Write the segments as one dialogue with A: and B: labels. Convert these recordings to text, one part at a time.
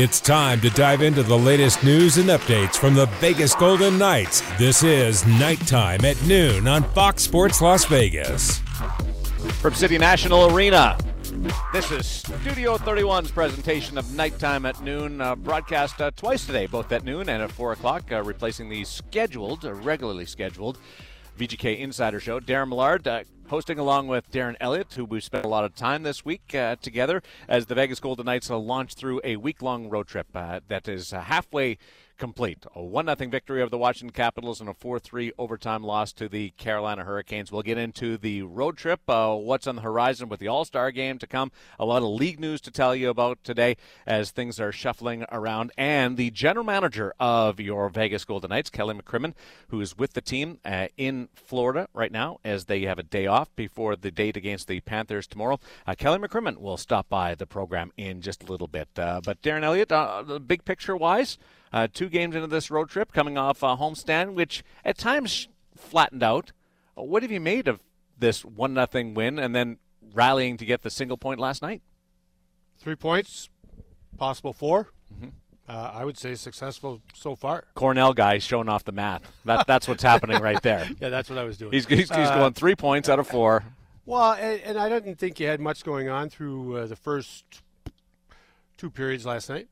A: It's time to dive into the latest news and updates from the Vegas Golden Knights. This is Nighttime at noon on Fox Sports Las Vegas.
B: From City National Arena, this is Studio 31's presentation of Nighttime at Noon, uh, broadcast uh, twice today, both at noon and at 4 o'clock, uh, replacing the scheduled, uh, regularly scheduled VGK Insider Show. Darren Millard uh, hosting along with Darren Eliot, who we spent a lot of time this week uh, together as the Vegas Golden Knights launch through a week long road trip that is halfway complete. A 1 0 victory over the Washington Capitals and a 4 3 overtime loss to the Carolina Hurricanes. We'll get into the road trip, uh, what's on the horizon with the All Star game to come, a lot of league news to tell you about today as things are shuffling around, and the general manager of your Vegas Golden Knights, Kelly McCrimmon, who is with the team uh, in Florida right now as they have a day off before the date against the Panthers tomorrow. Uh, Kelly McCrimmon will stop by the program in just a little bit. Uh, but Darren Eliot, uh, the big picture wise, uh, two games into this road trip, coming off a homestand, which at times flattened out. Uh, what have you made of this one nothing win, and then rallying to get the single point last night?
C: Three points, possible 4 mm-hmm. uh, I would say successful so far.
B: Cornell guy showing off the math. That, that's what's happening right there.
C: Yeah, that's what I was doing.
B: He's, he's, he's uh, going three points out of four.
C: Well, and, and, I didn't think you had much going on through uh, the first two periods last night.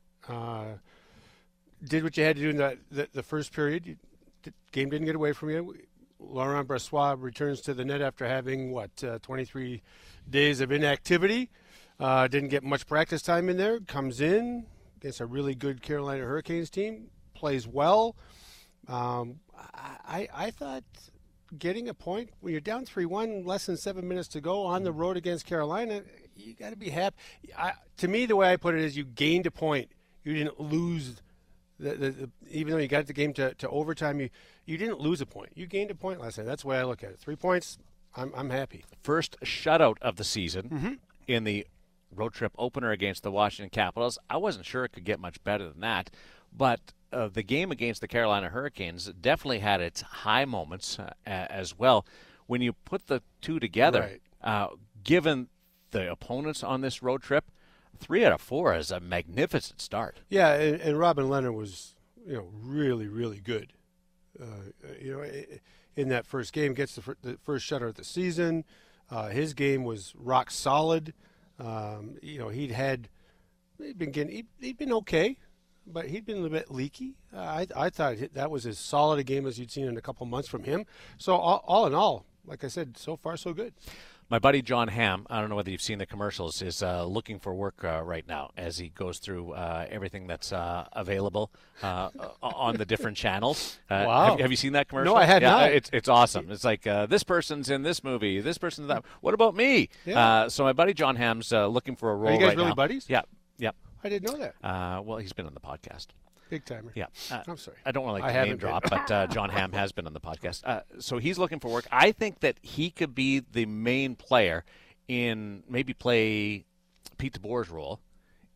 C: Did what you had to do in the, the, the first period. You, the game didn't get away from you. Laurent Brossoit returns to the net after having, what, uh, 23 days of inactivity. Uh, didn't get much practice time in there. Comes in against a really good Carolina Hurricanes team. Plays well. Um, I, I thought getting a point when you're down 3 1, less than seven minutes to go on the road against Carolina, you got to be happy. I, to me, the way I put it is you gained a point. You didn't lose the, the, the, even though you got the game to, to overtime, you you didn't lose a point. You gained a point last night. That's the way I look at it. Three points. I'm I'm happy.
B: First shutout of the season
C: mm-hmm.
B: in the road trip opener against the Washington Capitals. I wasn't sure it could get much better than that, but uh, the game against the Carolina Hurricanes definitely had its high moments uh, as well. When you put the two together,
C: right.
B: uh, given the opponents on this road trip, three out of four is a magnificent start.
C: Yeah, and, and Robin Lehner was, you know, really, really good. Uh, you know, in that first game, gets the, the first shutter of the season. Uh, his game was rock solid. Um, you know, he'd had, he'd been getting, he'd, he'd been okay, but he'd been a bit leaky. Uh, I, I thought that was as solid a game as you'd seen in a couple months from him. So all, all in all, like I said, so far so good.
B: My buddy Jon Hamm, I don't know whether you've seen the commercials, is uh, looking for work uh, right now as he goes through uh, everything that's uh, available uh, on the different channels.
C: Uh, wow.
B: Have, have, you seen that commercial?
C: No, I had
B: yeah,
C: not.
B: It's, it's awesome. It's like this person's in this movie, this person's that. What about me?
C: Yeah.
B: so my buddy Jon Hamm's looking for a role
C: Are you guys
B: right
C: really
B: now.
C: buddies?
B: Yeah. Yeah.
C: I didn't know that.
B: well, he's been on the podcast.
C: Big timer.
B: Yeah.
C: Uh, I'm sorry.
B: I don't want to like name drop, but uh, Jon Hamm has been on the podcast. Uh, so he's looking for work. I think that he could be the main player in maybe play Pete DeBoer's role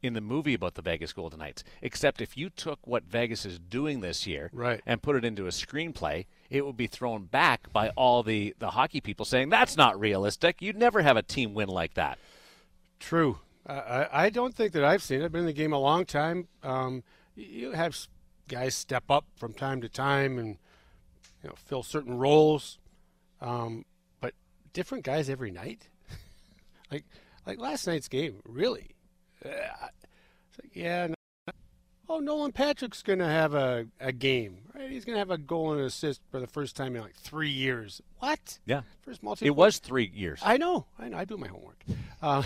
B: in the movie about the Vegas Golden Knights. Except if you took what Vegas is doing this year
C: right.
B: and put it into a screenplay, it would be thrown back by all the, the hockey people saying that's not realistic. You'd never have a team win like that.
C: True. I, I don't think that I've seen it. I've been in the game a long time. Um, you have guys step up from time to time and you know fill certain roles, um, but different guys every night. Like like last night's game, really. Uh, like, yeah. No, oh, Nolan Patrick's going to have a, a game, right? He's going to have a goal and an assist for the first time in like three years. What?
B: Yeah.
C: First multi.
B: It was three years.
C: I know. I know. I do my homework. Uh,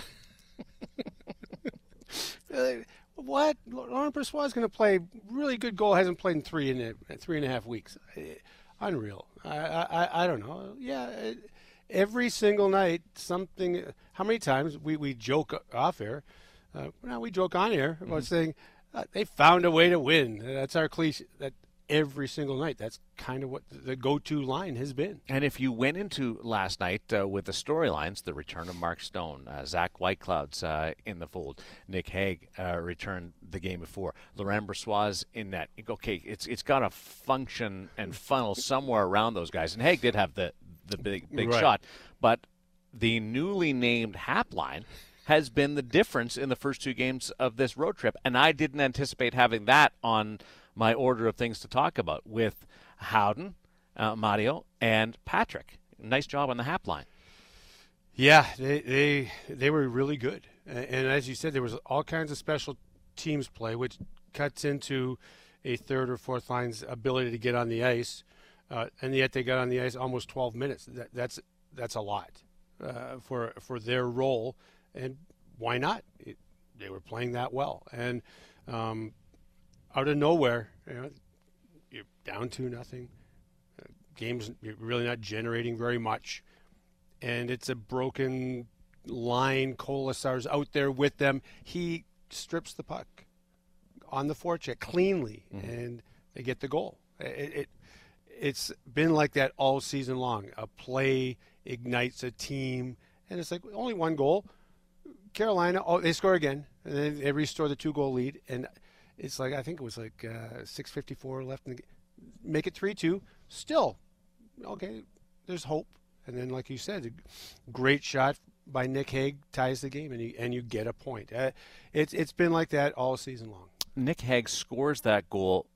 C: what? Laurent Brossoit is going to play really good goal. Hasn't played in three and a, three and a half weeks. Unreal. I I, I don't know. Yeah. Every single night something. How many times we, we joke off air? Uh, now we joke on air about mm-hmm. saying uh, they found a way to win. That's our cliche. That every single night. That's kind of what the go-to line has been.
B: And if you went into last night uh, with the storylines, the return of Mark Stone, uh, Zach Whitecloud's uh, in the fold, Nick Hague uh, returned the game before, Laurent Brossoit's in that. Okay, it's it's got to function and funnel somewhere around those guys. And Hague did have the the big big
C: right.
B: shot. But the newly named Hap line has been the difference in the first two games of this road trip. And I didn't anticipate having that on my order of things to talk about with Howden, uh, Amadio, and Patrick. Nice job on the Hap line.
C: Yeah, they they they were really good, and, as you said, there was all kinds of special teams play, which cuts into a third or fourth line's ability to get on the ice, uh, and yet they got on the ice almost 12 minutes. That, that's that's a lot uh, for for their role, and why not? It, they were playing that well, and um, out of nowhere, you know, you're down to nothing. Uh, games you're really not generating very much, and it's a broken line. Kolesar's out there with them. He strips the puck on the forecheck cleanly, mm-hmm. and they get the goal. It, it it's been like that all season long. A play ignites a team, and it's like only one goal. Carolina, oh, they score again, and then they restore the two goal lead, and it's like I think it was like uh, 6:54 left, in the, make it three-two. Still, okay, there's hope. And then, like you said, a great shot by Nick Hague ties the game, and you and you get a point. Uh, it's it's been like that all season long.
B: Nick Hague scores that goal,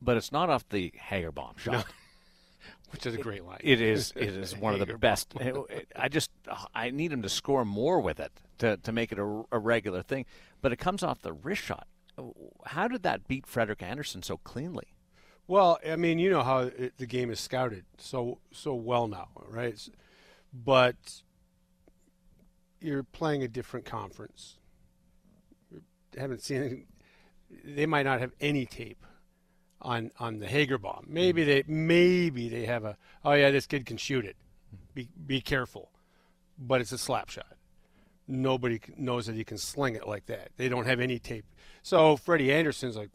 B: but it's not off the Hagerbaum shot. No.
C: Which is a great line.
B: It is. It is one of the best. I just I need him to score more with it to, to make it a, a regular thing. But it comes off the wrist shot. How did that beat Frederik Andersen so cleanly?
C: Well, I mean, you know how it, the game is scouted so so well now, right? But you're playing a different conference. You haven't seen they might not have any tape on on the Hagerbaum. Maybe they maybe they have a oh yeah this kid can shoot it. Be be careful, but it's a slap shot. Nobody knows that he can sling it like that. They don't have any tape. So Freddie Andersen's like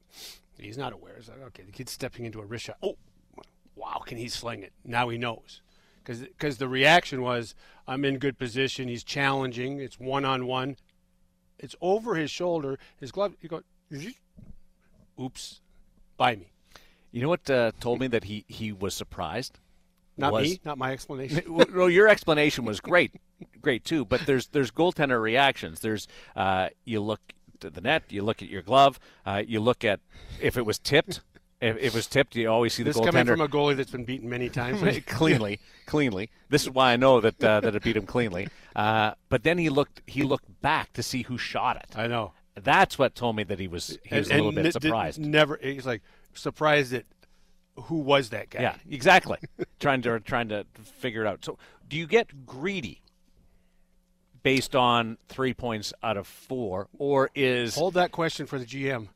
C: he's not aware. He's like okay the kid's stepping into a wrist shot. Oh wow can he sling it? Now he knows because the reaction was I'm in good position. He's challenging. It's one on one. It's over his shoulder. His glove. You go oops, by me.
B: You know what uh, told me that he, he was surprised?
C: Not
B: was,
C: me, not my explanation.
B: well, your explanation was great, great too. But there's there's goaltender reactions. There's uh, you look to the net, you look at your glove, uh, you look at if it was tipped. If it was tipped, you always see the
C: this
B: goaltender.
C: coming from a goalie that's been beaten many times,
B: cleanly, cleanly. This is why I know that uh, that it beat him cleanly. Uh, but then he looked he looked back to see who shot it.
C: I know,
B: that's what told me that he was he was
C: and,
B: a little bit surprised.
C: Never, he's like surprised at who was that guy.
B: Yeah, exactly. trying to trying to figure it out. So, do you get greedy based on three points out of four, or is
C: hold that question for the GM?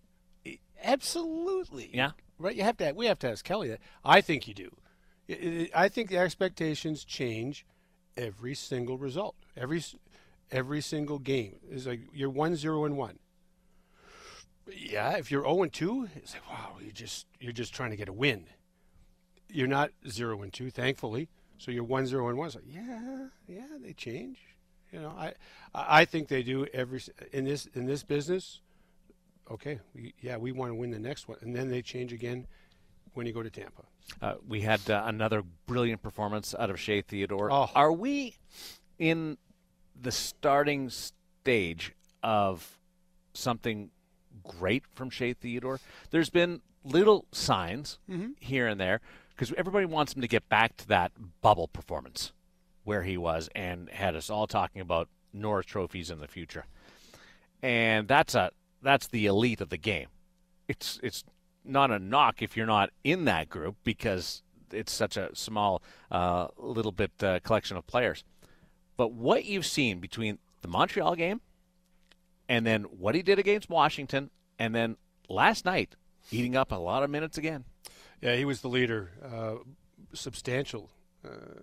B: Absolutely.
C: Yeah. Right. You have to. We have to ask Kelly that. I think you do. I think the expectations change every single result. Every every single game is like you're one zero and one yeah, if you're 0 and 2, it's like wow, you just you're just trying to get a win. You're not 0 and 2, thankfully. So you're 1 0 and 1. It's like, yeah, yeah, they change. You know, I I think they do every in this in this business. Okay, we, yeah, we want to win the next one, and then they change again when you go to Tampa.
B: Uh, we had uh, another brilliant performance out of Shea Theodore.
C: Oh.
B: Are we in the starting stage of something great from Shea Theodore. There's been little signs mm-hmm. here and there because everybody wants him to get back to that bubble performance where he was and had us all talking about Norris trophies in the future. And that's a that's the elite of the game. It's it's not a knock if you're not in that group because it's such a small uh, little bit uh, collection of players. But what you've seen between the Montreal game and then what he did against Washington, and then last night eating up a lot of minutes again.
C: Yeah, he was the leader, uh, substantial. Uh,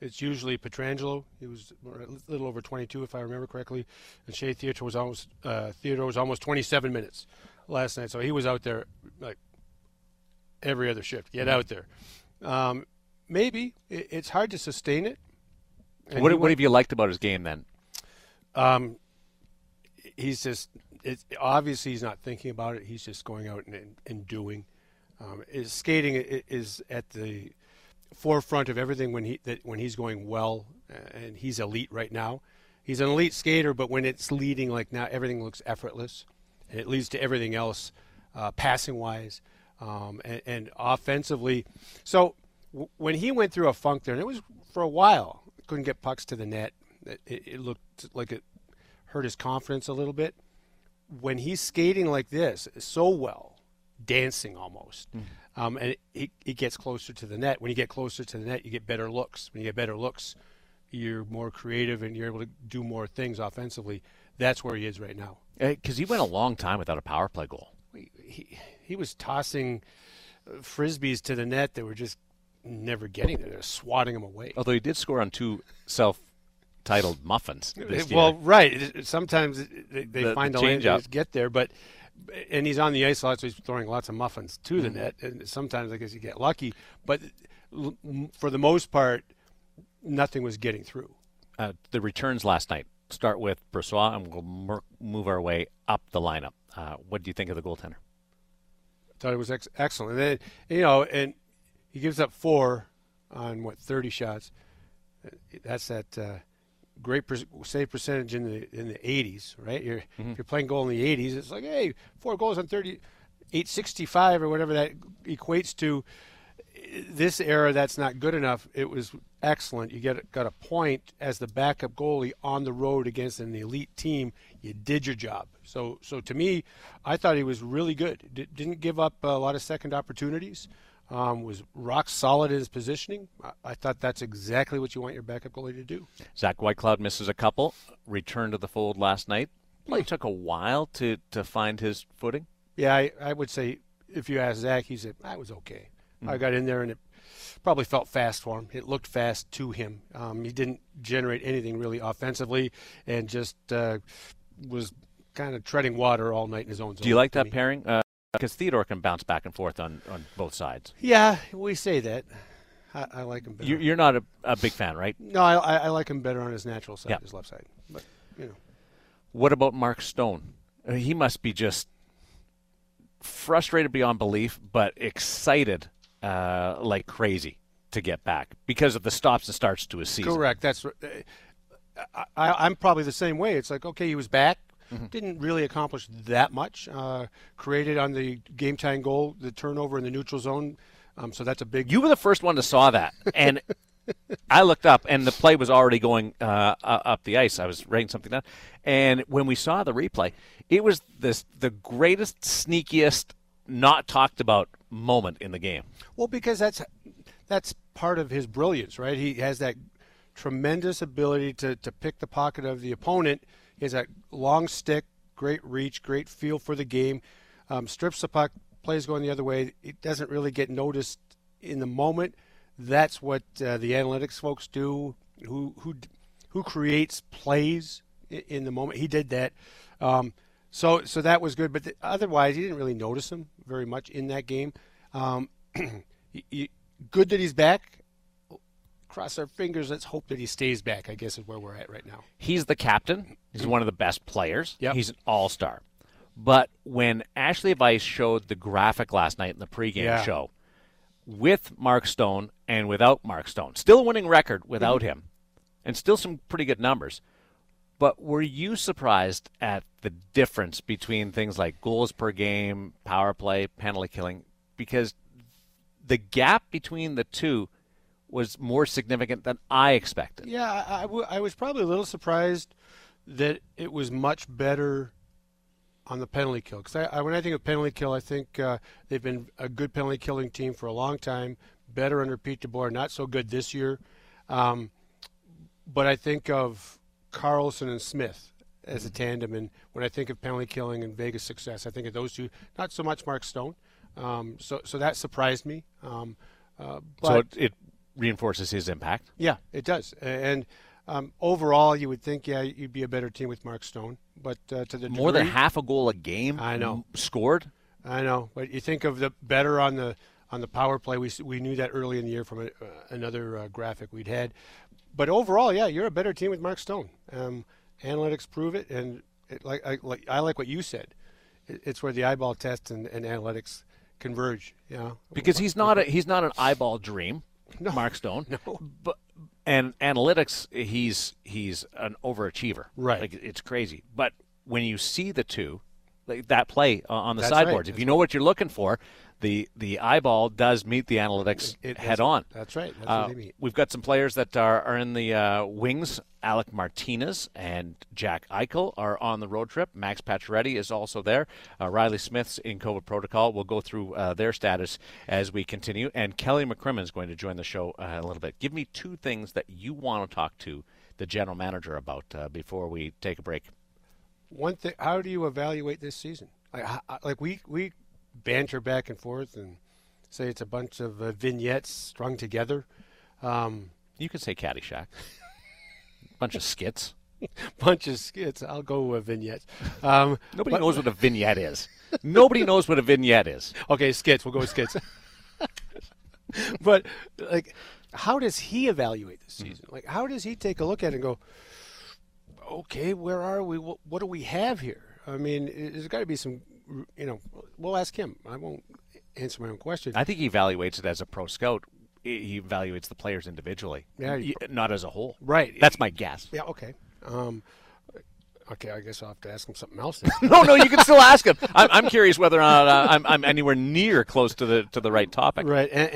C: it's usually Pietrangelo. He was a little over 22, if I remember correctly, and Shea Theodore was almost uh, Theodore was almost 27 minutes last night. So he was out there like every other shift. Get out there. Um, maybe it, it's hard to sustain it.
B: what, what have you liked about his game then?
C: Um, he's just it's obviously he's not thinking about it. He's just going out and, and doing. Um, is skating is at the forefront of everything when he that when he's going well and he's elite right now. he's an elite skater, but when it's leading like now, everything looks effortless, and it leads to everything else, uh, passing wise, um, and, and, offensively. So w- when he went through a funk there, and it was for a while, couldn't get pucks to the net. It, it looked like it hurt his confidence a little bit. When he's skating like this so well, dancing almost. Mm. Um, and it, it, gets closer to the net. When you get closer to the net, you get better looks. When you get better looks, you're more creative and you're able to do more things offensively. That's where he is right now.
B: Because he went a long time without a power play goal.
C: He, he was tossing uh, frisbees to the net that were just never getting there. They're swatting them away.
B: Although he did score on two self titled muffins.
C: well, right. Sometimes they, they the, find the a way to get there, but and he's on the ice a lot, so he's throwing lots of muffins to the mm-hmm. net. And sometimes I guess you get lucky, but for the most part, nothing was getting through.
B: Uh, the returns last night start with Brossoit, and we'll move our way up the lineup. Uh, what do you think of the goaltender?
C: I thought it was ex- excellent. And then, you know, and he gives up four on what thirty shots. That's that. Uh, great per- save percentage in the in the 80s, right? You're mm-hmm. if you're playing goal in the 80s, it's like hey, four goals on 30, 865 or whatever that equates to. This era, that's not good enough. It was excellent. You get got a point as the backup goalie on the road against an elite team. You did your job. So, so to me, I thought he was really good. D- didn't give up a lot of second opportunities um, was rock solid in his positioning. I, I, thought that's exactly what you want your backup goalie to do.
B: Zach Whitecloud misses a couple. Returned to the fold last night. Play took a while to, to find his footing.
C: Yeah, I, I would say if you ask Zach, he said I was okay. Mm-hmm. I got in there and it probably felt fast for him. It looked fast to him. Um, he didn't generate anything really offensively, and just uh, was kind of treading water all night in his own zone.
B: Do you like that pairing? Uh, because Theodore can bounce back and forth on, on both sides.
C: Yeah, we say that. I, I like him better.
B: You're, you're not a, a, big fan, right?
C: No, I, I, like him better on his natural side, yeah. his left side. But you know,
B: what about Mark Stone? Uh, he must be just frustrated beyond belief, but excited uh, like crazy to get back because of the stops and starts to his season.
C: Correct. That's. Uh, I, I'm probably the same way. It's like okay, he was back Mm-hmm. Didn't really accomplish that much. Uh, created on the game time goal, the turnover in the neutral zone. Um, so that's a big.
B: You were the first one to saw that, and I looked up, and the play was already going uh, up the ice. I was writing something down, and when we saw the replay, it was this the greatest, sneakiest, not talked about moment in the game.
C: Well, because that's that's part of his brilliance, right? He has that tremendous ability to, to pick the pocket of the opponent has a long stick, great reach, great feel for the game. Um, strips the puck, plays going the other way. It doesn't really get noticed in the moment. That's what uh, the analytics folks do. Who who who creates plays in the moment? He did that. Um, so so that was good. But the, otherwise, he didn't really notice him very much in that game. Um, good that he's back cross our fingers. Let's hope that he stays back. I guess is where we're at right now.
B: He's the captain. He's one of the best players.
C: Yep.
B: He's an all star. But when Ashali Vise showed the graphic last night in the pregame yeah. show with Mark Stone and without Mark Stone, still a winning record without mm-hmm. him, and still some pretty good numbers. But were you surprised at the difference between things like goals per game, power play, penalty killing? Because the gap between the two was more significant than I expected.
C: Yeah, I, I, w- I was probably a little surprised that it was much better on the penalty kill. Because I, I, when I think of penalty kill, I think uh, they've been a good penalty killing team for a long time. Better under Pete DeBoer, not so good this year. Um, but I think of Karlsson and Smith as a mm-hmm. tandem, and when I think of penalty killing and Vegas success, I think of those two. Not so much Mark Stone. Um, so so that surprised me. Um,
B: uh, so it, it reinforces his impact.
C: Yeah, it does. And um, overall, you would think, yeah, you'd be a better team with Mark Stone. But uh, to the
B: more
C: degree,
B: than half a goal a game,
C: I know
B: scored.
C: I know, but you think of the better on the on the power play. We we knew that early in the year from a, uh, another uh, graphic we'd had. But overall, yeah, you're a better team with Mark Stone. Um, analytics prove it, and it, like, I, like I like what you said. It, it's where the eyeball test and, and analytics converge. You know?
B: because he's not a he's not an eyeball dream. No. Mark Stone.
C: No.
B: But and analytics, he's he's an overachiever.
C: Right.
B: Like it's crazy. But when you see the two, that play uh, on the
C: That's right.
B: sideboards, if you know what you're looking for, the the eyeball does meet the analytics
C: It-
B: head on.
C: That's right. That's
B: Uh,
C: what they mean.
B: we've got some players that are, are in the uh, wings. Alec Martinez and Jack Eichel are on the road trip. Max Pacioretty is also there. Uh, Riley Smith's in COVID protocol. We'll go through uh, their status as we continue. And Kelly McCrimmon is going to join the show uh, a little bit. Give me two things that you want to talk to the general manager about uh, before we take a break.
C: One thing, how do you evaluate this season? Like, like we we banter back and forth and say it's a bunch of uh, vignettes strung together. Um,
B: You could say Caddyshack. Bunch of skits.
C: bunch of skits. I'll go with vignettes. Um,
B: Nobody
C: but-
B: knows what a vignette is. Nobody knows what a vignette is.
C: Okay, skits. We'll go with skits. but like, how does he evaluate the season? Like, how does he take a look at it and go, okay, where are we? What, what do we have here? I mean, there's got to be some. You know, we'll ask him. I won't answer my own question.
B: I think he evaluates it as a pro scout. He evaluates the players individually,
C: Yeah, he-
B: not as a whole.
C: right.
B: That's my guess.
C: yeah. Okay. Um, okay. I guess I'll have to ask him something else.
B: no, no, you can still ask him. I'm, I'm curious whether or not uh, I'm, I'm anywhere near close to the to the right topic.
C: Right, and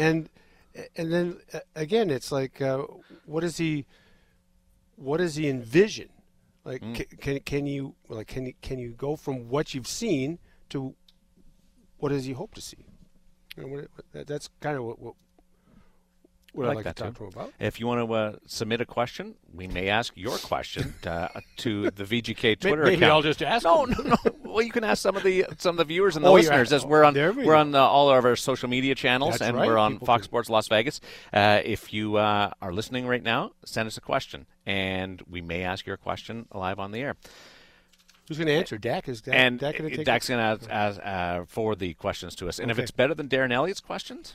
C: and, and then uh, again, it's like, uh, what does he, what does he envision? Like,
B: Mm.
C: ca- can can you like can you, can you go from what you've seen to what does he hope to see? You know, what, what- that's kind of what what, what
B: I
C: I'd
B: like
C: like to
B: that
C: talk to.
B: If you want to uh, submit a question, we may ask your question uh, to the VGK Twitter
C: Maybe
B: account.
C: I'll just ask
B: No, no, no. Well, you can ask some of the some of the viewers and the
C: Oh,
B: listeners as we're on
C: we
B: we're on uh, all of our social media channels
C: That's
B: and
C: right.
B: we're on
C: People
B: Fox Sports Las Vegas. Uh, if you uh, are listening right now, send us a question and we may ask your question live on the air.
C: Who's going to answer? Dak is Dak,
B: and
C: Dak going to take
B: Dak's going to uh, forward the questions to us. And if it's better than Darren Eliot's questions,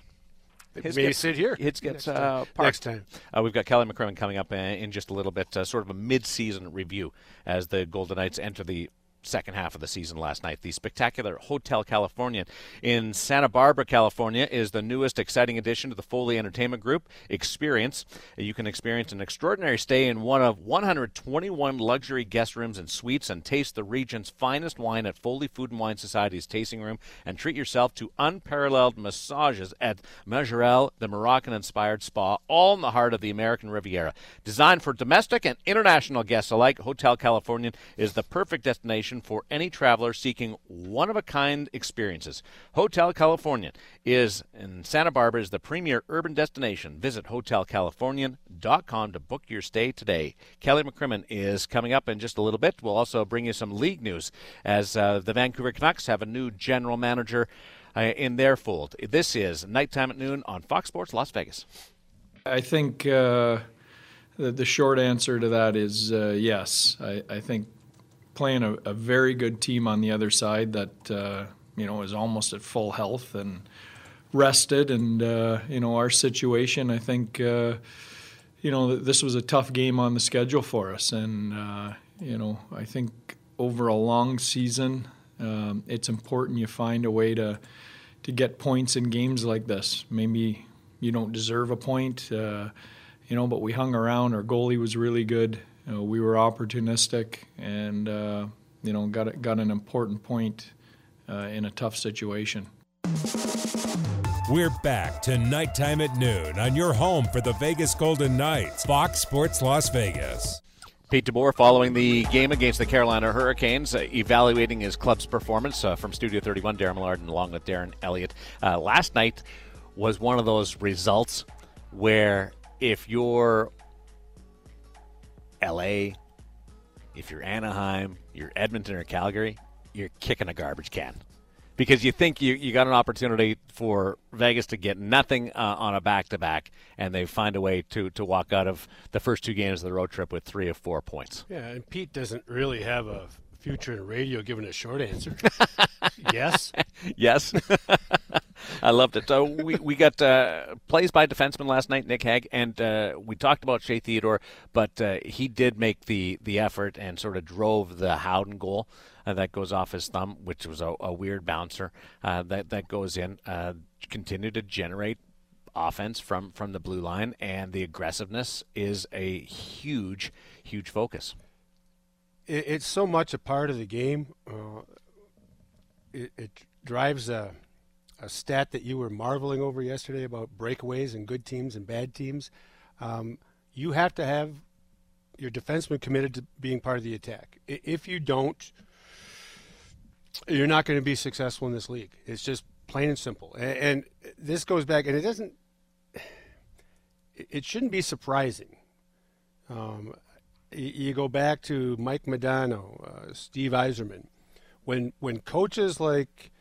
B: his
C: Maybe
B: gets-
C: sit here.
B: His gets
C: next time.
B: uh, parked.
C: next time.
B: Uh, we've got Kelly McCrimmon coming up uh, in just a little bit, uh, sort of a mid-season review as the Golden Knights enter the second half of the season last night. The spectacular Hotel Californian in Santa Barbara, California, is the newest exciting addition to the Foley Entertainment Group experience. You can experience an extraordinary stay in one of 121 luxury guest rooms and suites and taste the region's finest wine at Foley Food and Wine Society's tasting room and treat yourself to unparalleled massages at Majorelle, the Moroccan-inspired spa, all in the heart of the American Riviera. Designed for domestic and international guests alike, Hotel Californian is the perfect destination for any traveler seeking one-of-a-kind experiences. Hotel Californian is in Santa Barbara is the premier urban destination. Visit hotelcalifornian.com to book your stay today. Kelly McCrimmon is coming up in just a little bit. We'll also bring you some league news as uh, the Vancouver Canucks have a new general manager uh, in their fold. This is nighttime at noon on Fox Sports Las Vegas.
D: I think uh, the, the short answer to that is uh, yes. I, I think playing a, a very good team on the other side that uh, you know is almost at full health and rested, and uh, you know our situation. I think uh, you know this was a tough game on the schedule for us, and uh, you know I think over a long season, um, it's important you find a way to to get points in games like this. Maybe you don't deserve a point, uh, you know, but we hung around. Our goalie was really good. You know, we were opportunistic, and uh, you know, got got an important point uh, in a tough situation.
A: We're back to nighttime at noon on your home for the Vegas Golden Knights, Fox Sports Las Vegas.
B: Pete DeBoer following the game against the Carolina Hurricanes, uh, evaluating his club's performance uh, from Studio 31, Darren Millard, and along with Darren Eliot. Uh, last night was one of those results where if you're LA, if you're Anaheim, you're Edmonton or Calgary, you're kicking a garbage can. Because you think you, you got an opportunity for Vegas to get nothing uh, on a back to back, and they find a way to, to walk out of the first two games of the road trip with three or four points.
C: Yeah, and Pete doesn't really have a future in radio, given a short answer. yes.
B: Yes. I loved it. So we, we got uh, plays by defenseman last night, Nick Hague, and uh, we talked about Shea Theodore, but uh, he did make the, the effort and sort of drove the Howden goal uh, that goes off his thumb, which was a, a weird bouncer uh, that, that goes in. Uh, continue to generate offense from from the blue line, and the aggressiveness is a huge, huge focus.
C: It, it's so much a part of the game. It, it drives a, a stat that you were marveling over yesterday about breakaways and good teams and bad teams. Um, you have to have your defenseman committed to being part of the attack. If you don't, you're not going to be successful in this league. It's just plain and simple. And, this goes back, and it doesn't. It shouldn't be surprising. Um, you go back to Mike Modano, uh, Steve Yzerman, when when coaches like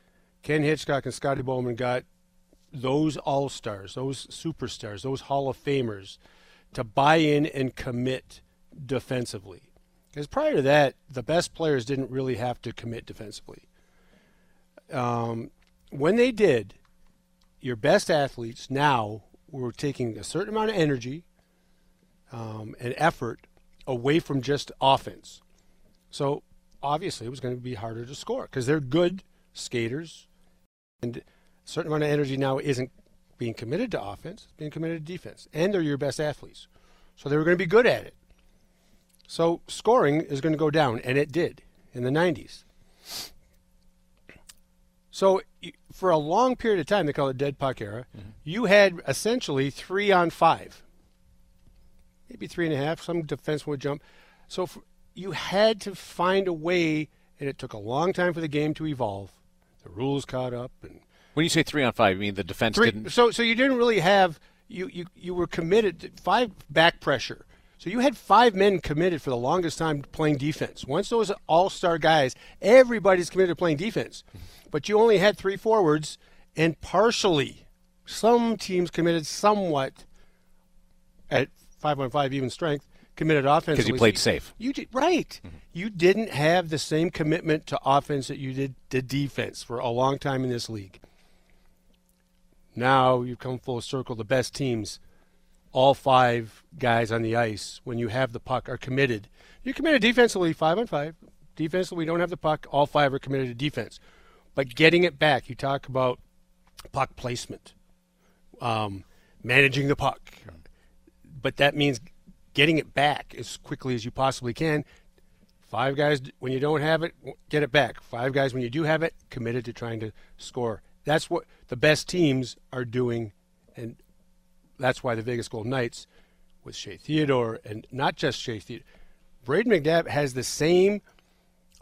C: Ken Hitchcock and Scotty Bowman got those all stars, those superstars, those Hall of Famers to buy in and commit defensively. Because prior to that, the best players didn't really have to commit defensively. Um, when they did, your best athletes now were taking a certain amount of energy um, and effort away from just offense. So obviously, it was going to be harder to score because they're good skaters, and a certain amount of energy now isn't being committed to offense, it's being committed to defense, and they're your best athletes. So they were going to be good at it. So scoring is going to go down, and it did in the 90s. So for a long period of time, they call it dead puck era. Mm-hmm. You had essentially three on five, maybe three and a half. Some defense would jump. So for, you had to find a way, and it took a long time for the game to evolve. The rules caught up, and
B: when you say three on five, you mean the defense
C: three,
B: didn't.
C: So so you didn't really have you you you were committed to five back pressure. So you had five men committed for the longest time playing defense. Once those all-star guys, everybody's committed to playing defense. But you only had three forwards, and partially, some teams committed somewhat at five on five even strength, committed offense
B: because you played safe.
C: You did right. Mm-hmm. You didn't have the same commitment to offense that you did to defense for a long time in this league. Now you've come full circle. The best teams all five guys on the ice when you have the puck are committed. You're committed defensively, five on five. Defensively, we don't have the puck. All five are committed to defense. But getting it back, you talk about puck placement, um, managing the puck. But that means getting it back as quickly as you possibly can. Five guys, when you don't have it, get it back. Five guys, when you do have it, committed to trying to score. That's what the best teams are doing, and that's why the Vegas Golden Knights with Shea Theodore and not just Shea Theodore. Brayden McNabb has the same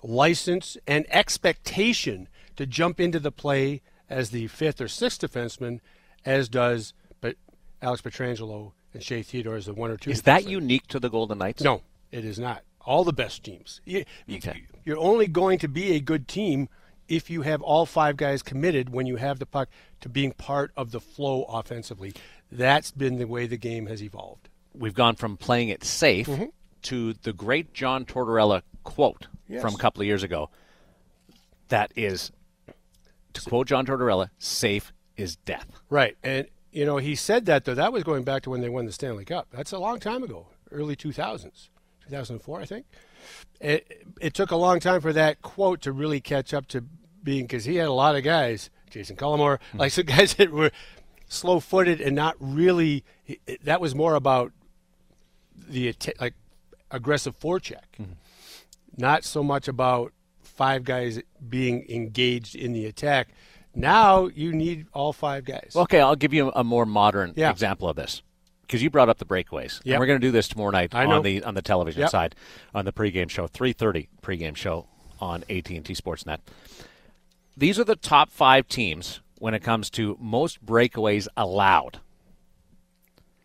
C: license and expectation to jump into the play as the fifth or sixth defenseman, as does but Alex Pietrangelo and Shea Theodore as the one or two.
B: Is that unique to the Golden Knights?
C: No, it is not. All the best teams. You, okay. You're only going to be a good team if you have all five guys committed when you have the puck to being part of the flow offensively. That's been the way the game has evolved.
B: We've gone from playing it safe mm-hmm. to the great John Tortorella quote yes. from a couple of years ago. That is, to quote John Tortorella, safe is death.
C: Right. And, you know, he said that, though. That was going back to when they won the Stanley Cup. That's a long time ago, early 2000s, 2004, I think. It, it took a long time for that quote to really catch up to being, because he had a lot of guys, Jassen Cullimore, mm-hmm. like some guys that were slow footed and not really. That was more about the like aggressive forecheck, mm-hmm. not so much about five guys being engaged in the attack. Now you need all five guys.
B: Okay, I'll give you a more modern yeah. example of this because you brought up the breakaways. Yep. And we're going to do this tomorrow night on the on the television yep. side on the pregame show, 3:30 pregame show on AT&T Sportsnet. These are the top 5 teams when it comes to most breakaways allowed.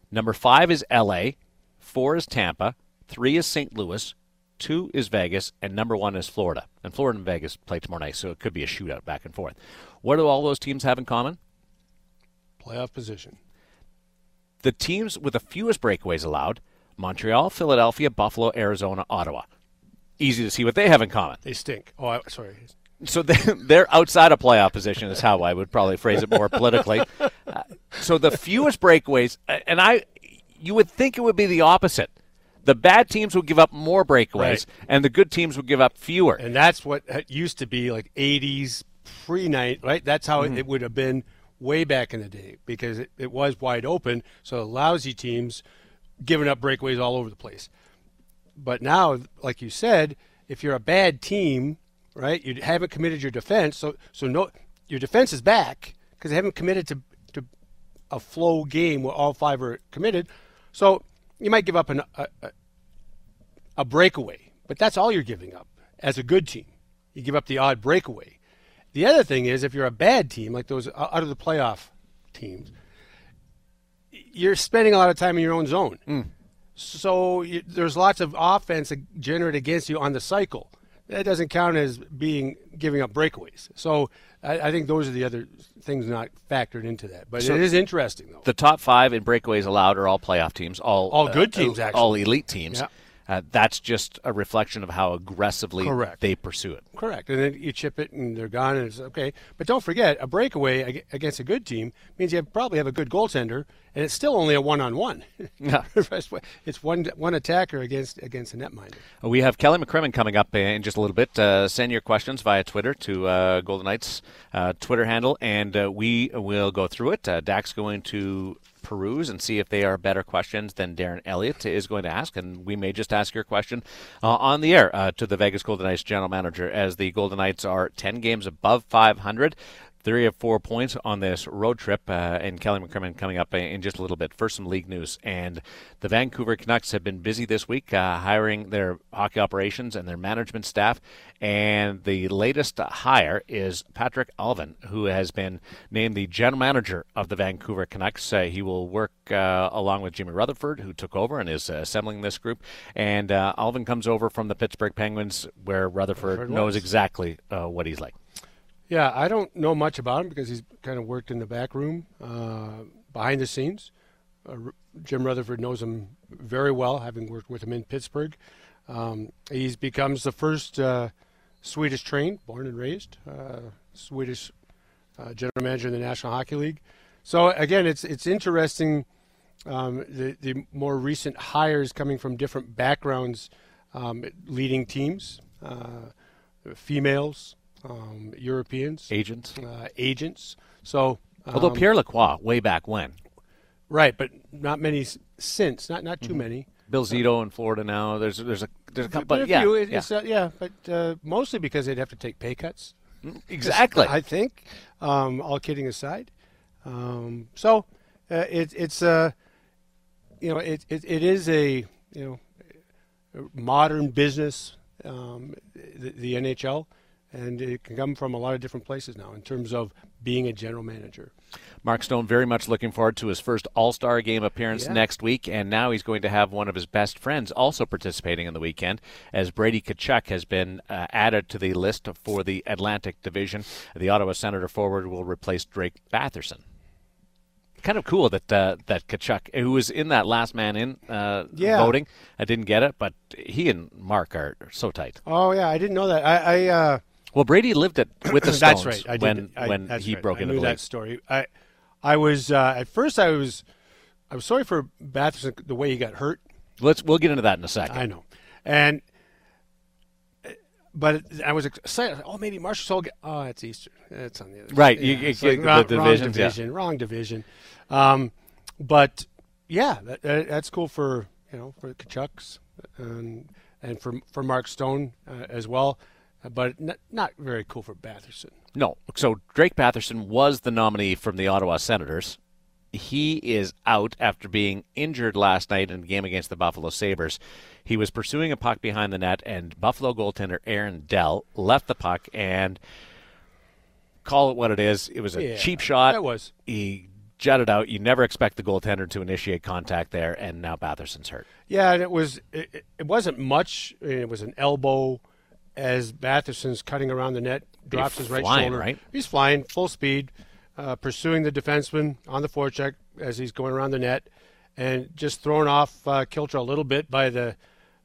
B: Number five is LA, four is Tampa, three is St. Louis, two is Vegas, and number one is Florida. And Florida and Vegas play tomorrow night, so it could be a shootout back and forth. What do all those teams have in common?
C: Playoff position.
B: The teams with the fewest breakaways allowed Montreal, Philadelphia, Buffalo, Arizona, Ottawa. Easy to see what they have in common.
C: They stink. Oh, I, sorry.
B: So they're outside of playoff position is how I would probably phrase it more politically. Uh, so the fewest breakaways, and I, you would think it would be the opposite. The bad teams would give up more breakaways, right. and the good teams would give up fewer.
C: And that's what used to be like 80s pre night, right? That's how mm-hmm. it would have been way back in the day because it, it was wide open. So lousy teams giving up breakaways all over the place. But now, like you said, if you're a bad team, right, you haven't committed your defense. So so no, your defense is back because they haven't committed to to a flow game where all five are committed. So you might give up an, a, a a breakaway, but that's all you're giving up as a good team. You give up the odd breakaway. The other thing is, if you're a bad team, like those out of the playoff teams, you're spending a lot of time in your own zone. Mm. So you, there's lots of offense generated against you on the cycle. That doesn't count as being giving up breakaways. So I, I think those are the other things not factored into that. But so it is interesting, though.
B: The top five in breakaways allowed are all playoff teams, all
C: all good uh, teams, actually,
B: all elite teams. Yeah. Uh, that's just a reflection of how aggressively
C: Correct.
B: they pursue it.
C: Correct. And then you chip it and they're gone and it's okay. But don't forget, a breakaway against a good team means you probably have a good goaltender and it's still only a one-on-one. Yeah. it's one one attacker against against a netminder.
B: We have Kelly McCrimmon coming up in just a little bit. Uh, send your questions via Twitter to uh, Golden Knights uh, Twitter handle, and uh, we will go through it. Uh, Dak's going to peruse and see if they are better questions than Darren Eliot is going to ask. And we may just ask your question uh, on the air uh, to the Vegas Golden Knights general manager as the Golden Knights are 10 games above 500 three of four points on this road trip. Uh, and Kelly McCrimmon coming up in just a little bit. First, some league news. And the Vancouver Canucks have been busy this week uh, hiring their hockey operations and their management staff. And the latest hire is Patrik Allvin, who has been named the general manager of the Vancouver Canucks. Uh, he will work uh, along with Jimmy Rutherford, who took over and is uh, assembling this group. And uh, Allvin comes over from the Pittsburgh Penguins, where Rutherford knows exactly what he's like.
C: Yeah, I don't know much about him because he's kind of worked in the back room, uh, behind the scenes. Uh, Jim Rutherford knows him very well, having worked with him in Pittsburgh. Um, he becomes the first uh, Swedish trained, born and raised, uh, Swedish uh, general manager in the National Hockey League. So again, it's it's interesting. Um, the the more recent hires coming from different backgrounds, um, leading teams, uh, females, um, Europeans,
B: agents,
C: uh, agents. So,
B: um, although Pierre Lacroix, way back when,
C: right, but not many since, not not too mm-hmm. many.
B: Bill Zito in Florida now. There's there's a there's a couple,
C: but,
B: yeah,
C: yeah. Uh, yeah, but uh, mostly because they'd have to take pay cuts.
B: Mm, exactly.
C: I think. Um, all kidding aside, um, so uh, it, it's uh, you know it, it it is a you know modern business um, the, the NHL and it can come from a lot of different places now in terms of being a general manager.
B: Mark Stone very much looking forward to his first All Star game appearance yeah. next week, and now he's going to have one of his best friends also participating in the weekend, as Brady Tkachuk has been uh, added to the list for the Atlantic Division. The Ottawa Senator forward will replace Drake Batherson kind of cool that uh, that Tkachuk, who was in that last man in uh, yeah. voting, I didn't get it, but he and Mark are so tight.
C: Oh yeah, I didn't know that. I, I uh,
B: well, Brady lived it with the Stones
C: that's right. I
B: when
C: did.
B: I, when he
C: right.
B: broke
C: I
B: into
C: knew
B: the
C: that
B: league.
C: story. I I was uh, at first I was I was sorry for Batherson the way he got hurt.
B: Let's we'll get into that in a second.
C: I know, and but I was excited. Oh, maybe Marshall Get, oh, it's Easter. It's on the other.
B: Right, yeah, you, you, like,
C: wrong,
B: the division,
C: wrong division, yeah. wrong division. Um, but yeah, that, that's cool for you know for Tkachuks and and for for Mark Stone uh, as well but not, not very cool for Batherson.
B: No. So Drake Batherson was the nominee from the Ottawa Senators. He is out after being injured last night in a game against the Buffalo Sabres. He was pursuing a puck behind the net, and Buffalo goaltender Aaron Dell left the puck and call it what it is. It was a
C: yeah,
B: cheap shot.
C: It was.
B: He jutted out. You never expect the goaltender to initiate contact there, and now Batherson's hurt.
C: Yeah, and it was it, it wasn't much. It was an elbow as Batherson's cutting around the net, drops
B: He's
C: his right
B: flying,
C: shoulder.
B: Right?
C: He's flying full speed, uh, pursuing the defenseman on the forecheck as he's going around the net, and just thrown off uh, kilter a little bit by the,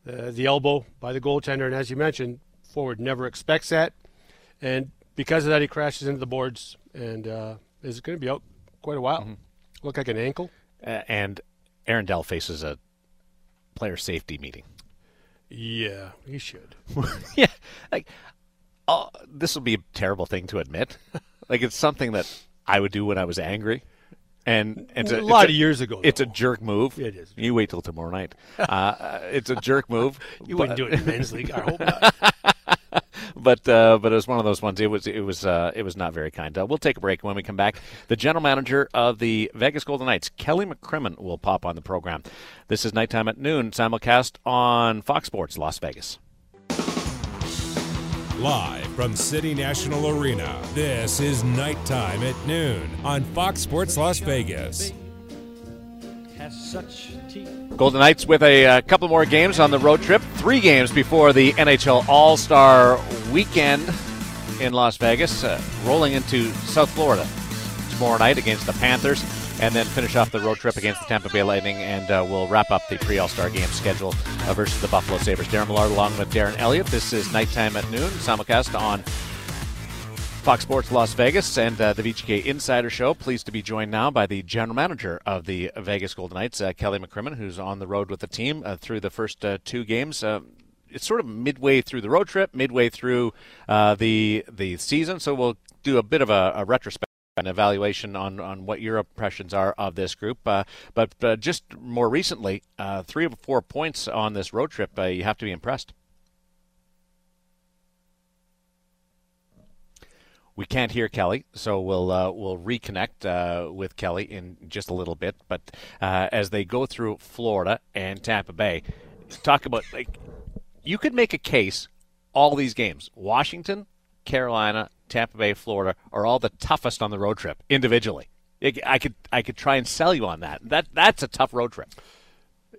C: the the elbow by the goaltender. And as you mentioned, forward never expects that, and because of that, he crashes into the boards and uh, is going to be out quite a while. Mm-hmm. Look like an ankle.
B: and Aaron Dell faces a player safety meeting.
C: Yeah, he should.
B: yeah, like oh, this will be a terrible thing to admit. like it's something that I would do when I was angry. And, and
C: a lot of years ago,
B: It's a jerk move.
C: It is.
B: You wait till tomorrow night. Uh, it's a jerk move.
C: You
B: but-
C: wouldn't do it in men's league. I hope not.
B: But uh, but it was one of those ones. It was it was uh, it was not very kind. Uh, we'll take a break. When we come back, the general manager of the Vegas Golden Knights, Kelly McCrimmon, will pop on the program. This is nighttime at noon, simulcast on Fox Sports Las Vegas.
A: Live from City National Arena, this is Nighttime at Noon on Fox Sports Las Vegas.
B: Golden Knights with a, uh couple more games on the road trip. Three games before the NHL All Star weekend in Las Vegas, uh, rolling into South Florida tomorrow night against the Panthers, and then finish off the road trip against the Tampa Bay Lightning, and uh, we'll wrap up the pre All Star game schedule uh, versus the Buffalo Sabres. Darren Millard along with Darren Eliot. This is Nighttime at Noon, simulcast on Fox Sports Las Vegas and uh, the VGK Insider Show. Pleased to be joined now by the general manager of the Vegas Golden Knights, uh, Kelly McCrimmon, who's on the road with the team uh, through the first uh, two games. Uh, it's sort of midway through the road trip, midway through uh, the the season, so we'll do a bit of a, a retrospect. An evaluation on, on what your impressions are of this group, uh, but uh, just more recently, uh, three of four points on this road trip. You have to be impressed. We can't hear Kelly, so we'll uh, we'll reconnect uh, with Kelly in just a little bit. But uh, as they go through Florida and Tampa Bay, talk about like you could make a case. All these games, Washington, Carolina, Tampa Bay, Florida, are all the toughest on the road trip individually. I I could I could try and sell you on that. That that's a tough road trip.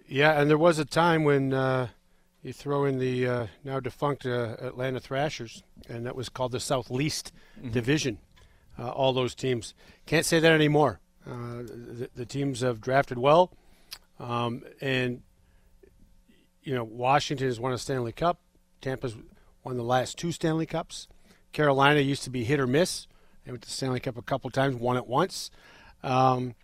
C: Yeah, and there was a time when uh, you throw in the uh, now defunct uh, Atlanta Thrashers, and that was called the Southeast Division. Uh, all those teams can't say that anymore. Uh, the, the teams have drafted well, um, and you know Washington has won a Stanley Cup. Tampa's won the last two Stanley Cups. Carolina used to be hit or miss. They went to the Stanley Cup a couple times, won it once. Um,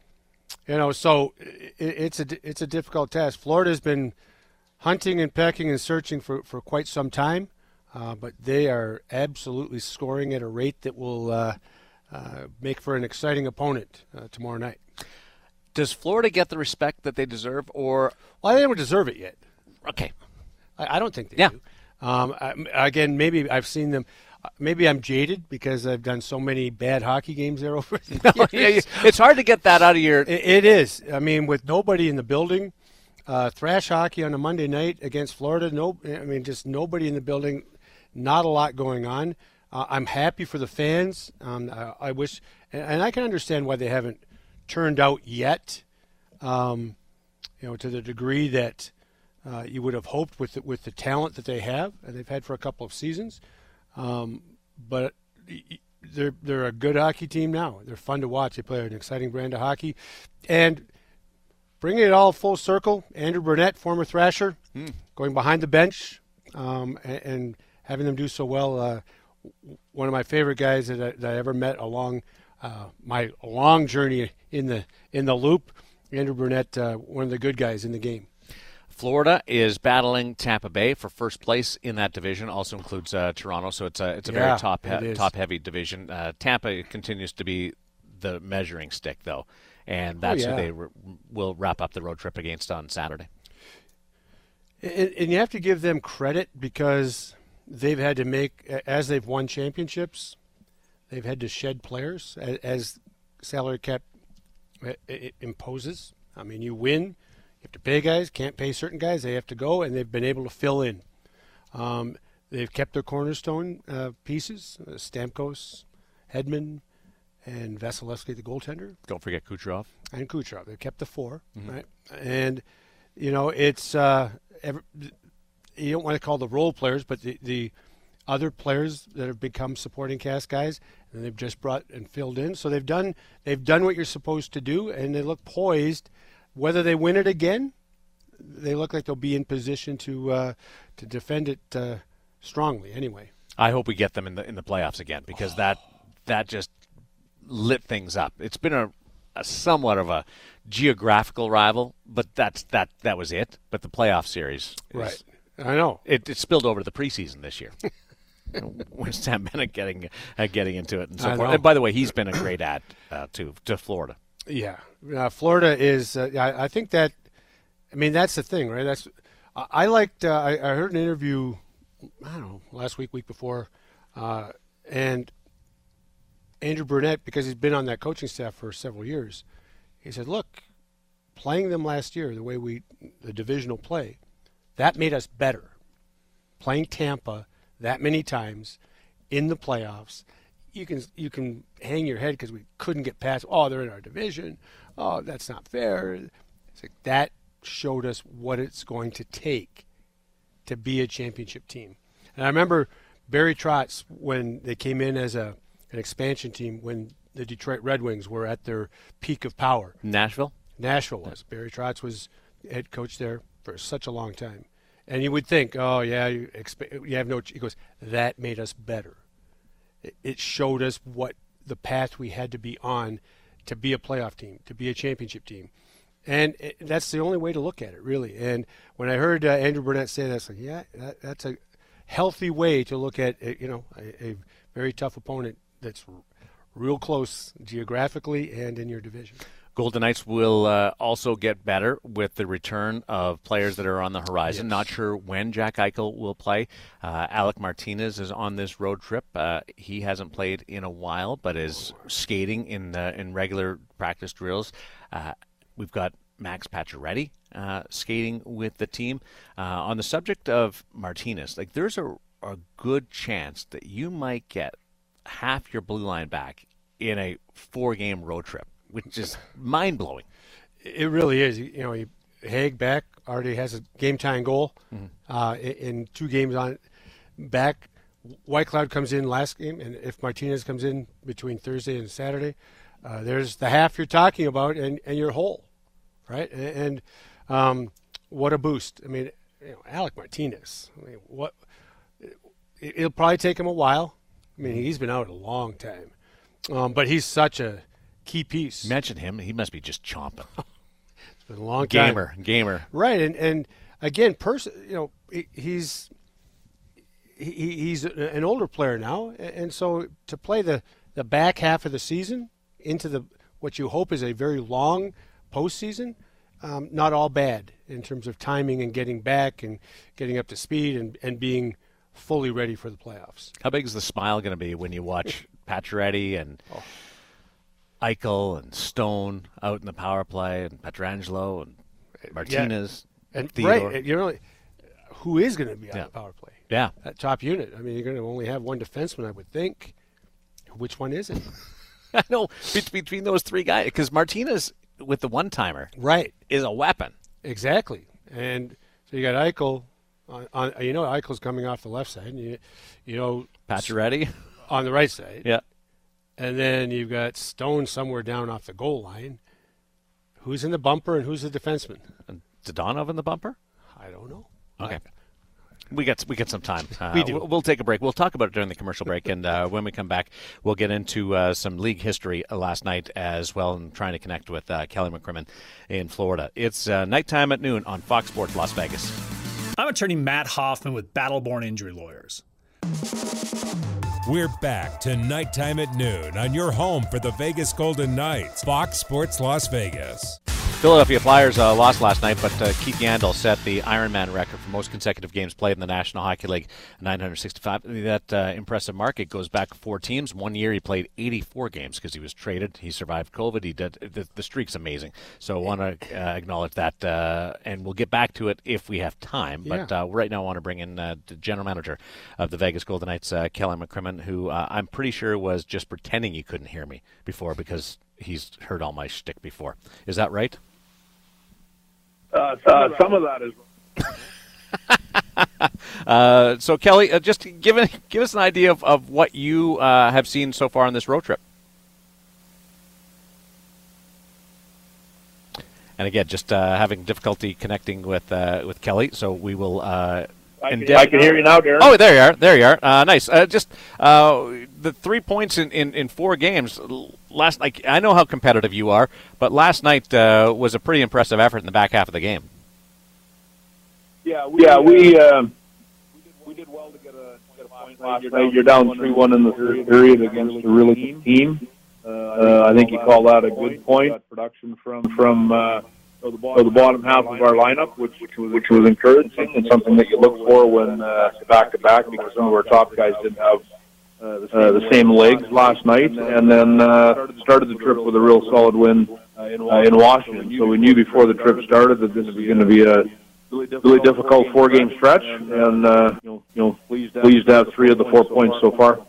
C: you know, so it, it's a it's a difficult task. Florida's been hunting and pecking and searching for, for quite some time, uh, but they are absolutely scoring at a rate that will uh, uh, make for an exciting opponent uh, tomorrow night.
B: Does Florida get the respect that they deserve, or
C: Well, they don't deserve it yet.
B: okay?
C: I, I don't think they
B: Yeah.
C: do. Um, I, again, maybe I've seen them. Maybe I'm jaded because I've done so many bad hockey games there over the years.
B: Yeah, you- it's hard to get that out of your
C: It, it is. I mean, with nobody in the building, uh, thrash hockey on a Monday night against Florida. No, I mean, just nobody in the building. Not a lot going on. Uh, I'm happy for the fans. Um, I, I wish, and, and I can understand why they haven't turned out yet. Um, you know, to the degree that uh, you would have hoped with the, with the talent that they have and they've had for a couple of seasons. Um, but they're they're a good hockey team now. They're fun to watch. They play an exciting brand of hockey, and bringing it all full circle. Andrew Brunette, former Thrasher, going behind the bench, um, and, and having them do so well. Uh, one of my favorite guys that I, that I ever met along uh, my long journey in the in the loop. Andrew Brunette, uh, one of the good guys in the game.
B: Florida is battling Tampa Bay for first place in that division. Also includes uh, Toronto, so it's a it's a
C: Yeah,
B: very top
C: is.
B: top heavy division. Uh, Tampa continues to be the measuring stick, though, and that's
C: Oh, yeah.
B: who they r- will wrap up the road trip against on Saturday.
C: And, and you have to give them credit because they've had to make, as they've won championships, they've had to shed players as, as salary cap uh, imposes. I mean, you win, you have to pay guys, can't pay certain guys, they have to go, and they've been able to fill in. Um, they've kept their cornerstone uh, pieces uh, Stamkos, Hedman, and Vasilevskiy, the goaltender
B: Don't forget Kucherov.
C: and Kucherov. They kept the 4 right? And you know, it's uh, every, you don't want to call the role players, but the, the other players that have become supporting cast guys, and they've just brought and filled in. So they've done they've done what you're supposed to do, and they look poised. Whether they win it again, they look like they'll be in position to uh, to defend it uh, strongly. Anyway.
B: I hope we get them in the in the playoffs again because that that just lit things up. It's been a, a somewhat of a geographical rival, but that's that that was it. But the playoff series, is-
C: Right. I know.
B: It, it spilled over to the preseason this year. where's Sam Bennett getting uh, getting into it and so forth. And by the way, he's been a great ad uh, to to Florida.
C: Yeah, uh, Florida is. Uh, I, I think that. I mean, that's the thing, right? That's. I, I liked. Uh, I, I heard an interview. I don't know, last week, week before, uh, and Andrew Brunette, because he's been on that coaching staff for several years, he said, "Look, playing them last year, the way we the divisional play, that made us better. Playing Tampa that many times in the playoffs." you can you can hang your head because we couldn't get past. Oh, they're in our division. Oh, that's not fair. Like that showed us what it's going to take to be a championship team. And I remember Barry Trotz when they came in as a an expansion team when the Detroit Red Wings were at their peak of power.
B: Nashville.
C: Nashville was. Barry Trotz was head coach there for such a long time. And you would think, oh yeah, you, expe- you have no. He goes, that made us better. It, it showed us what the path we had to be on to be a playoff team, to be a championship team, and it, that's the only way to look at it, really. And when I heard uh, Andrew Brunette say that, I was like, yeah, that, that's a healthy way to look at uh, you know a, a very tough opponent that's real close geographically and in your division.
B: Golden Knights will uh, also get better with the return of players that are on the horizon.
C: Yes.
B: Not sure when Jack Eichel will play. Uh, Alec Martinez is on this road trip. Uh, he hasn't played in a while, but is skating in in regular practice drills. Uh, we've got Max Pacioretty uh, skating with the team. Uh, on the subject of Martinez, like there's a, a good chance that you might get half your blue line back in a four game road trip, which is mind blowing.
C: It really is. You know, he, Hague back already has a game tying goal uh, in, two games on back. Whitecloud comes in last game, and if Martinez comes in between Thursday and Saturday, uh, there's the half you're talking about, and, and you're whole, right? And, and um, what a boost! I mean, you know, Alec Martinez. I mean, what? It'll probably take him a while. I mean, he's been out a long time, um, but he's such a key piece.
B: Mention him; he must be just chomping.
C: It's been a long time.
B: gamer, gamer.
C: Right, and and again, person, you know, he, he's he, he's an older player now, and so to play the the back half of the season into the what you hope is a very long postseason, um, not all bad in terms of timing and getting back and getting up to speed and and being fully ready for the playoffs.
B: How big is the smile going to be when you watch Pacioretty and oh. Eichel and Stone out in the power play and Pietrangelo and Martinez
C: And
B: Theodore.
C: right, you know, who is going to be on
B: Yeah.
C: the power play?
B: Yeah,
C: That top unit. I mean, you're going to only have one defenseman, I would think. Which one is it?
B: I know between those three guys because Martinez with the one timer
C: right.
B: is a weapon.
C: Exactly. And so you got Eichel. On, on, you know, Eichel's coming off the left side. And you, you know,
B: Pacioretty,
C: on the right side.
B: yeah.
C: And then you've got Stone somewhere down off the goal line. Who's in the bumper and who's the defenseman?
B: And Dadonov in the bumper.
C: I don't know.
B: Okay. We got we got some time. Uh,
C: We do.
B: We'll, we'll take a break. We'll talk about it during the commercial break, and uh, when we come back, we'll get into uh, some league history uh, last night as well, and trying to connect with uh, Kelly McCrimmon in Florida. It's uh, nighttime at noon on Fox Sports Las Vegas.
E: I'm attorney Matt Hoffman with Battleborn Injury Lawyers.
A: We're back to nighttime at noon on your home for the Vegas Golden Knights, Fox Sports Las Vegas.
B: Philadelphia Flyers uh, lost last night, but uh, Keith Yandle set the Ironman record for most consecutive games played in the National Hockey League, 965. That uh, impressive mark. It goes back four teams. One year he played 84 games because he was traded. He survived COVID. He did. The, the streak's amazing. So I want to uh, acknowledge that, uh, and we'll get back to it if we have time. But
C: Yeah.
B: uh, right now, I want to bring in uh, the general manager of the Vegas Golden Knights, uh, Kelly McCrimmon, who uh, I'm pretty sure was just pretending he couldn't hear me before because he's heard all my shtick before. Is that right?
F: Uh, some, some of that is
B: Uh, so Kelly, uh, just give give us an idea of, of what you uh, have seen so far on this road trip. And again, just uh, having difficulty connecting with uh, with Kelly, so we will. Uh,
F: I can,
B: endeavor-
F: I can hear you now, Darren.
B: Oh, there you are. There you are. Uh, nice. Uh, just uh, the three points in, in, in four games. L- Last, like I know how competitive you are, but last night uh, was a pretty impressive effort in the back half of the game.
F: yeah, we, yeah, we, um, we did well to get a, get a last night. You're down three one in the third period against a really good team. Uh, I think you call that a good point. Production from from uh, the bottom half of our lineup, which which was, which was encouraging and something that you look for when uh, back to back because some of our top guys didn't have uh, the same legs last night, and then uh, started the trip with a real solid win uh, in Washington. So we knew before the trip started that this was going to be a really difficult four-game stretch, and uh, you know, pleased to have three of the four points so far.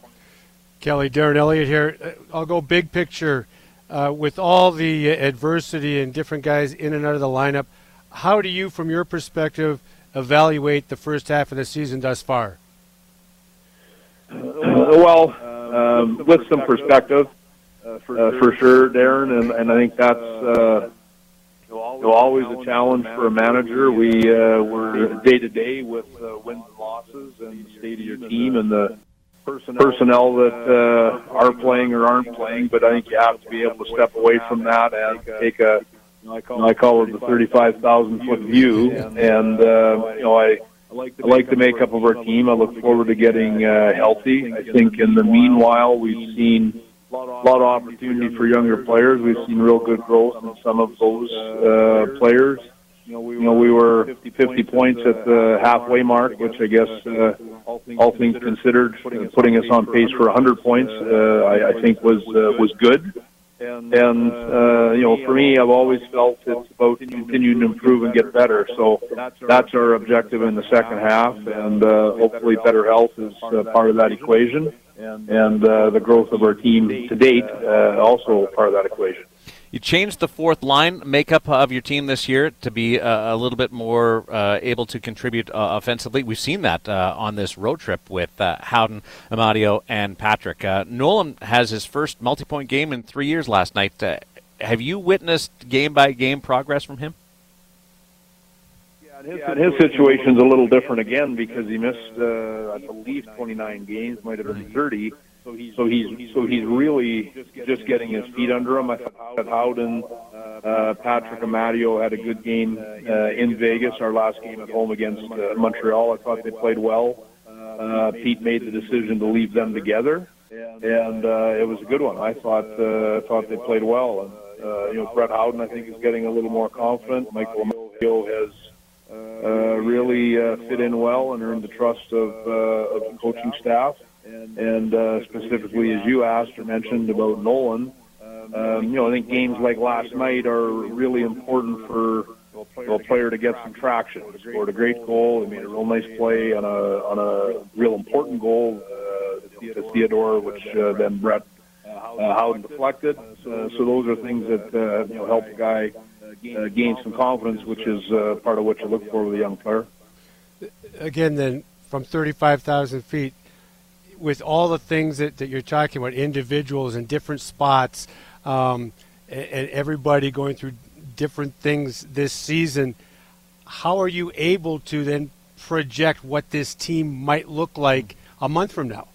C: Kelly, Darren Eliot here. Uh, I'll go big picture. Uh, with all the adversity and different guys in and out of the lineup, how do you, from your perspective, evaluate the first half of the season thus far?
F: Uh, well, um, with some perspective, uh, for sure, Darren, and, and I think that's uh, you know, always a challenge for a manager. We uh, we're day to day with uh, wins and losses and the state of your team and the personnel that uh, are playing or aren't playing. But I think you have to be able to step away from that and take a you know, I call it the 35,000 foot view. And, uh, you know, I, I like the makeup of our team. I look forward to getting uh, healthy. I think in the meanwhile, we've seen a lot of opportunity for younger players. We've seen real good growth in some of those uh, players. You know, we were 50 points at the halfway mark, which I guess, uh, all things considered, putting us on pace for 100 points, uh, I, I think was uh, was good. And uh, you know, for me, I've always felt it's about continuing to improve and get better. So that's our objective in the second half, and uh, hopefully, better health is uh, part of that equation and uh, the growth of our team to date uh, also part of that equation.
B: You changed the fourth line makeup of your team this year to be uh, a little bit more uh, able to contribute uh, offensively. We've seen that uh, on this road trip with Howden, Amadio, and Patrick. Nolan has his first multi-point game in three years last night. have you witnessed game by game progress from him?
F: his, yeah, his his situation's a little different again because he missed, uh, I believe, 29 games, might have been 30. So he's so he's so he's really just getting his feet under him. I thought Howden, uh, Patrick Amadio had a good game uh, in Vegas. Our last game at home against uh, Montreal, I thought they played well. Uh, Pete made the decision to leave them together, and uh, it was a good one. I thought uh, thought they played well, and uh, you know Brett Howden I think is getting a little more confident. Michael Amadio has uh, really uh, fit in well and earned the trust of, uh, of the coaching staff. And uh, specifically, as you asked or mentioned about Nolan, um, you know, I think games like last night are really important for a player to get some traction. He scored a great goal. He made a real nice play on a on a real important goal uh, to Theodore, which uh, then Brett uh, Howden deflected. Uh, so those are things that uh, you know help a guy uh, gain some confidence, which is uh, part of what you look for with a young player.
C: Again, then from 35,000 feet, with all the things that, that you're talking about, individuals in different spots, um, and, and everybody going through different things this season, how are you able to then project what this team might look like a month from now?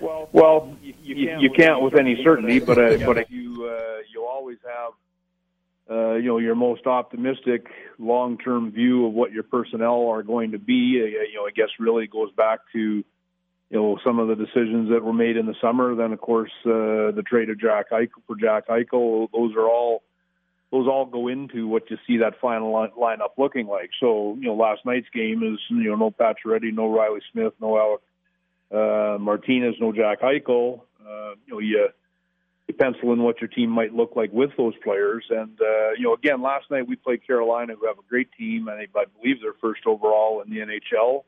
F: Well, well, you, you, can't, you can't with any certainty, but uh, but you uh, you always have uh, you know, your most optimistic long-term view of what your personnel are going to be. Uh, you know, I guess really goes back to, you know, some of the decisions that were made in the summer. Then, of course, uh, the trade of Jack Eichel for Jack Eichel. Those are all, those all go into what you see that final line, lineup looking like. So, you know, last night's game is, you know, no Pacioretty, no Riley Smith, no Alec uh, Martinez, no Jack Eichel. Uh, you know, you you pencil in what your team might look like with those players. And uh, you know, again, last night we played Carolina, who have a great team. I believe they're first overall in the NHL,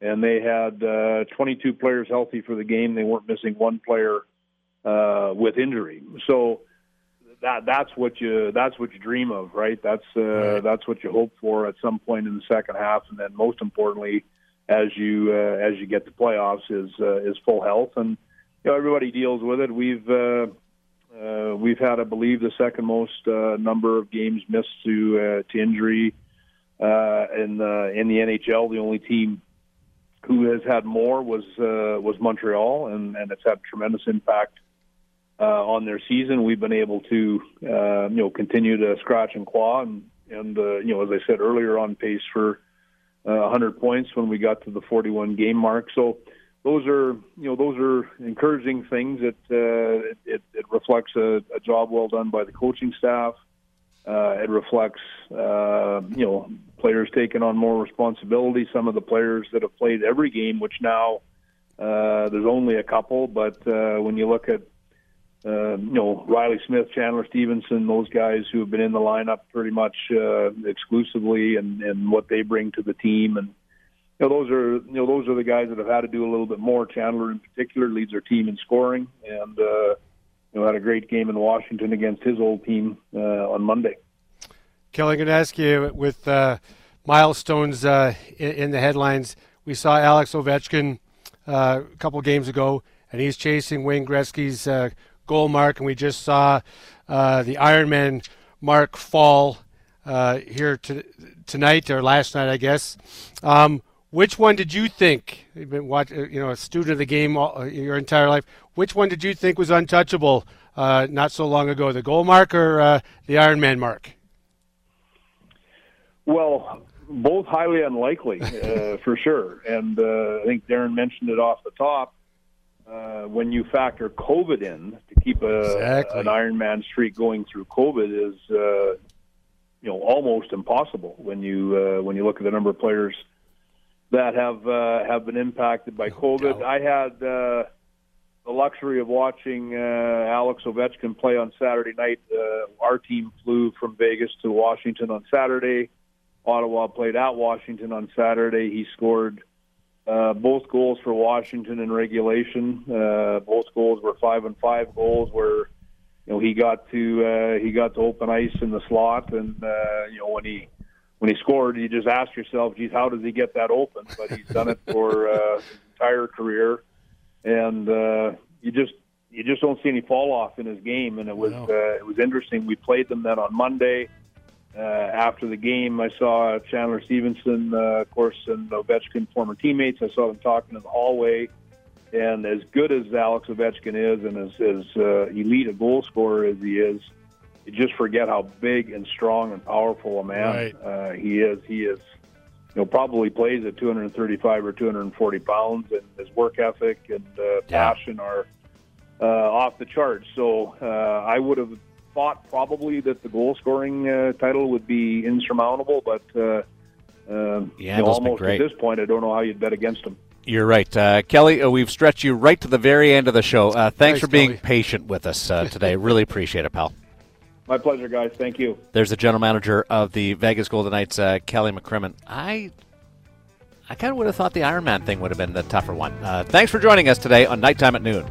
F: and they had uh, 22 players healthy for the game. They weren't missing one player uh, with injury. So that that's what you that's what you dream of, right? That's uh, right. that's what you hope for at some point in the second half, and then most importantly, as you uh, as you get to playoffs, is uh, is full health and you know everybody deals with it. We've uh, uh, we've had, I believe, the second most uh, number of games missed to uh, to injury uh, in the in the NHL. The only team who has had more was uh, was Montreal, and, and it's had tremendous impact uh, on their season. We've been able to uh, you know continue to scratch and claw, and and uh, you know as I said earlier, on pace for uh, 100 points when we got to the 41 game mark. So those are you know those are encouraging things. It uh, it, it reflects a, a job well done by the coaching staff. Uh, it reflects uh, you know players taking on more responsibility. Some of the players that have played every game, which now uh, there's only a couple, but uh, when you look at uh, you know Riley Smith, Chandler Stephenson, those guys who have been in the lineup pretty much exclusively, and, and what they bring to the team, and know those are you know those are the guys that have had to do a little bit more. Chandler in particular leads our team in scoring, and uh, you know had a great game in Washington against his old team uh, on Monday.
C: Kelly, I'm going to ask you with uh, milestones uh, in, in, the headlines. We saw Alex Ovechkin uh, a couple games ago, and he's chasing Wayne Gretzky's uh, goal mark, and we just saw the Ironman mark fall here to, tonight or last night, I guess. Um, which one did you think? You've been watch, you know, a student of the game all, your entire life. Which one did you think was untouchable not so long ago, the goal mark or the Ironman mark?
F: Well, both highly unlikely uh, for sure. And uh, I think Darren mentioned it off the top. Uh, when you factor COVID in to keep a, exactly. an Ironman streak going through COVID is uh, you know almost impossible when you uh, when you look at the number of players that have uh, have been impacted by COVID. I had uh, the luxury of watching uh, Alex Ovechkin play on Saturday night. Uh, our team flew from Vegas to Washington on Saturday. Ottawa played at Washington on Saturday. He scored uh, both goals for Washington in regulation. Uh, both goals were five and five goals where you know he got to uh, he got to open ice in the slot, and uh, you know when he when he scored, you just ask yourself, "Geez, how does he get that open?" But he's done it for uh, his entire career, and uh, you just you just don't see any fall off in his game. And it was uh, it was interesting. We played them then on Monday uh, after the game, I saw Chandler Stephenson, uh, of course, and Ovechkin, former teammates. I saw them talking in the hallway. And as good as Alex Ovechkin is, and as, as uh, elite a goal scorer as he is, you just forget how big and strong and powerful a man right. uh, he is. He is, you know, probably plays at 235 or 240 pounds, and his work ethic and uh, yeah. passion are uh, off the charts. So uh, I would have thought probably that the goal scoring uh, title would be insurmountable, but uh, uh, you know, almost at this point, I don't know how you'd bet against him.
B: You're right, uh, Kelly. Uh, we've stretched you right to the very end of the show. Uh, thanks, thanks, for being Kelly. patient with us uh, today. really appreciate it, pal.
F: My pleasure, guys. Thank you.
B: There's the general manager of the Vegas Golden Knights, uh, Kelly McCrimmon. I, I kind of would have thought the Ironman thing would have been the tougher one. Uh, thanks for joining us today on Nighttime at Noon.